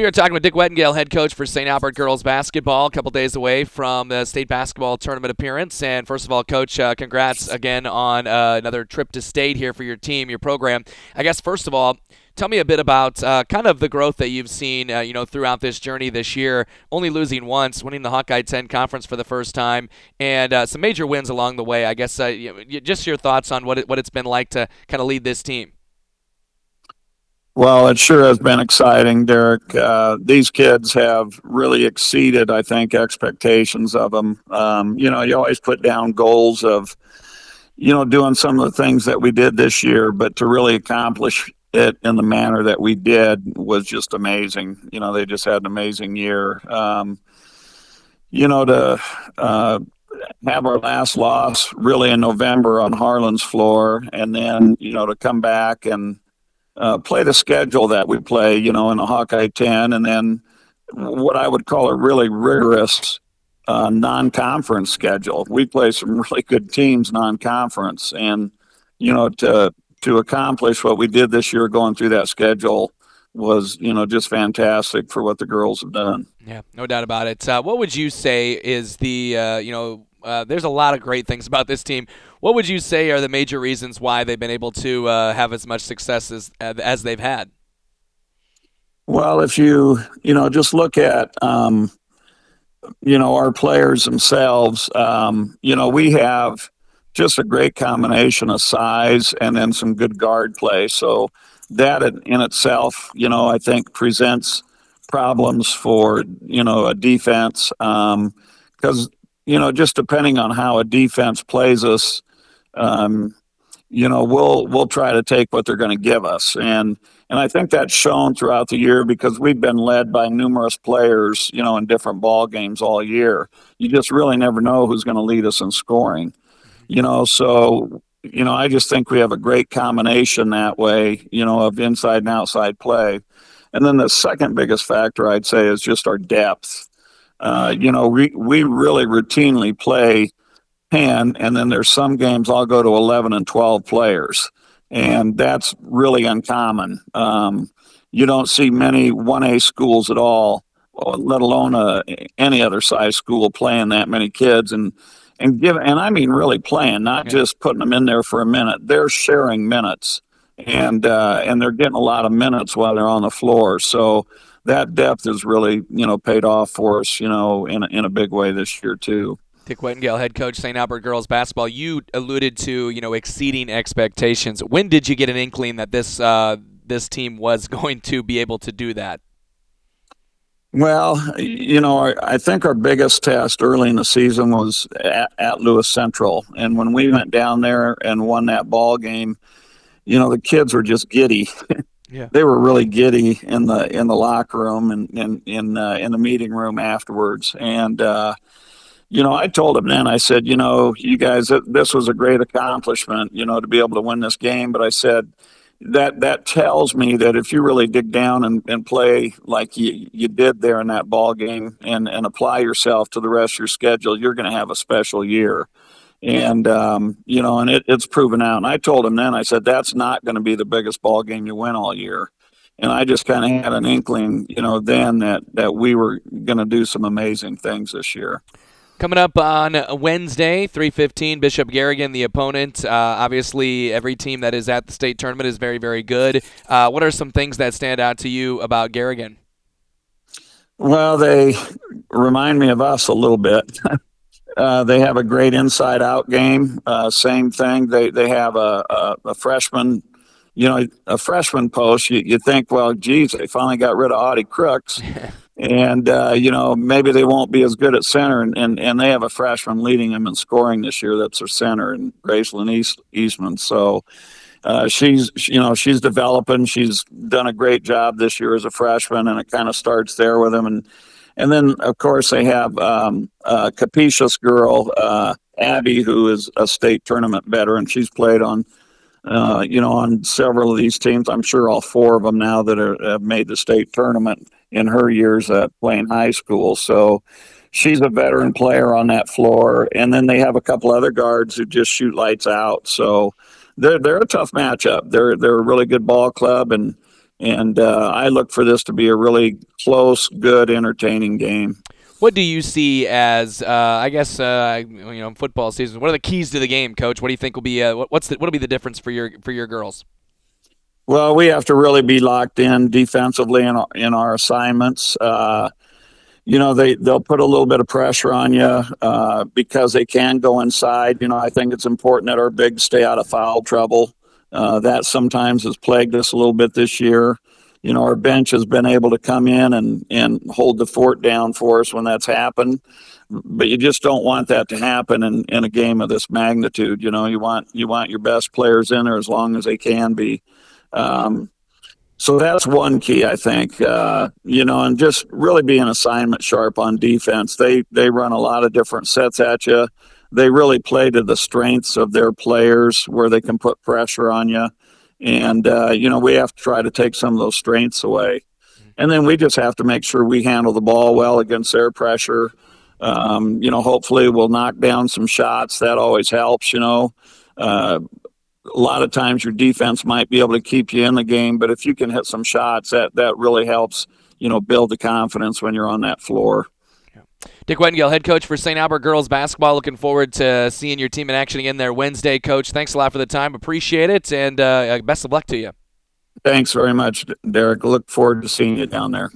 We are talking with Dick Wettengel, head coach for St. Albert girls basketball, a couple days away from the state basketball tournament appearance. And first of all, coach, uh, congrats again on uh, another trip to state here for your team, your program. I guess first of all, tell me a bit about uh, kind of the growth that you've seen, uh, you know, throughout this journey this year. Only losing once, winning the Hawkeye 10 conference for the first time, and uh, some major wins along the way. I guess uh, you, just your thoughts on what it, what it's been like to kind of lead this team. Well, it sure has been exciting, Derek. Uh, these kids have really exceeded, I think, expectations of them. Um, you know, you always put down goals of, you know, doing some of the things that we did this year, but to really accomplish it in the manner that we did was just amazing. You know, they just had an amazing year. Um, you know, to uh, have our last loss really in November on Harlan's floor, and then you know to come back and uh, play the schedule that we play, you know, in the Hawkeye 10, and then what I would call a really rigorous uh, non-conference schedule. We play some really good teams non-conference, and you know, to to accomplish what we did this year, going through that schedule, was you know just fantastic for what the girls have done. Yeah, no doubt about it. Uh, what would you say is the uh, you know uh, there's a lot of great things about this team. What would you say are the major reasons why they've been able to uh, have as much success as as they've had? Well, if you you know just look at um, you know our players themselves, um, you know we have just a great combination of size and then some good guard play. So that in itself, you know, I think presents problems for you know a defense because um, you know, just depending on how a defense plays us, um, you know, we'll we'll try to take what they're going to give us, and and I think that's shown throughout the year because we've been led by numerous players, you know, in different ball games all year. You just really never know who's going to lead us in scoring, you know. So you know, I just think we have a great combination that way, you know, of inside and outside play. And then the second biggest factor I'd say is just our depth. Uh, you know, we, we really routinely play 10, and then there's some games I'll go to 11 and 12 players. And that's really uncommon. Um, you don't see many 1A schools at all, let alone a, any other size school playing that many kids. And and give and I mean really playing, not yeah. just putting them in there for a minute. They're sharing minutes, and uh, and they're getting a lot of minutes while they're on the floor. So that depth has really you know paid off for us you know in a, in a big way this year too. Dick Wettengel, head coach St. Albert girls basketball. You alluded to you know exceeding expectations. When did you get an inkling that this uh, this team was going to be able to do that? Well, you know, I think our biggest test early in the season was at, at Lewis Central, and when we went down there and won that ball game, you know, the kids were just giddy. yeah. they were really giddy in the in the locker room and in in uh, in the meeting room afterwards. And uh, you know, I told them then. I said, you know, you guys, this was a great accomplishment. You know, to be able to win this game. But I said that that tells me that if you really dig down and, and play like you, you did there in that ball game and, and apply yourself to the rest of your schedule, you're going to have a special year and um, you know, and it, it's proven out. And I told him then, I said, that's not going to be the biggest ball game you win all year. And I just kind of had an inkling, you know, then that that we were going to do some amazing things this year. Coming up on Wednesday, 3:15, Bishop Garrigan, the opponent. Uh, obviously, every team that is at the state tournament is very, very good. Uh, what are some things that stand out to you about Garrigan? Well, they remind me of us a little bit. Uh, they have a great inside out game. Uh, same thing. They they have a, a, a, freshman, you know, a freshman post. You, you think, well, geez, they finally got rid of Audi Crooks. and, uh, you know, maybe they won't be as good at center. And, and, and they have a freshman leading them in scoring this year. That's their center, and Gracelyn East, Eastman. So, uh, she's you know she's developing. She's done a great job this year as a freshman, and it kind of starts there with them. And and then, of course, they have um, a capacious girl, uh, Abby, who is a state tournament veteran. She's played on, uh, you know, on several of these teams. I'm sure all four of them now that are, have made the state tournament in her years at playing high school. So she's a veteran player on that floor. And then they have a couple other guards who just shoot lights out. So they're they're a tough matchup. They're they're a really good ball club and and uh, I look for this to be a really close, good, entertaining game. What do you see as, uh, I guess, uh, you know, football season? What are the keys to the game, Coach? What do you think will be, uh, what's the, what'll be the difference for your for your girls? Well, we have to really be locked in defensively in our, in our assignments. Uh, you know, they they'll put a little bit of pressure on you uh, because they can go inside. You know, I think it's important that our bigs stay out of foul trouble. Uh, that sometimes has plagued us a little bit this year you know, our bench has been able to come in and, and hold the fort down for us when that's happened. But you just don't want that to happen in, in a game of this magnitude. You know, you want you want your best players in there as long as they can be. Um, so that's one key, I think. Uh, you know, and just really being assignment sharp on defense. They they run a lot of different sets at you. They really play to the strengths of their players where they can put pressure on you and uh, you know we have to try to take some of those strengths away. And then we just have to make sure we handle the ball well against their pressure. Um, you know hopefully we'll knock down some shots. That always helps you know. Uh, a lot of times your defense might be able to keep you in the game but if you can hit some shots that that really helps you know build the confidence when you're on that floor Dick Wettengel, head coach for St. Albert girls basketball. Looking forward to seeing your team in action again there Wednesday, coach. Thanks a lot for the time. Appreciate it, and uh, best of luck to you. Thanks very much, Derek. Look forward to seeing you down there.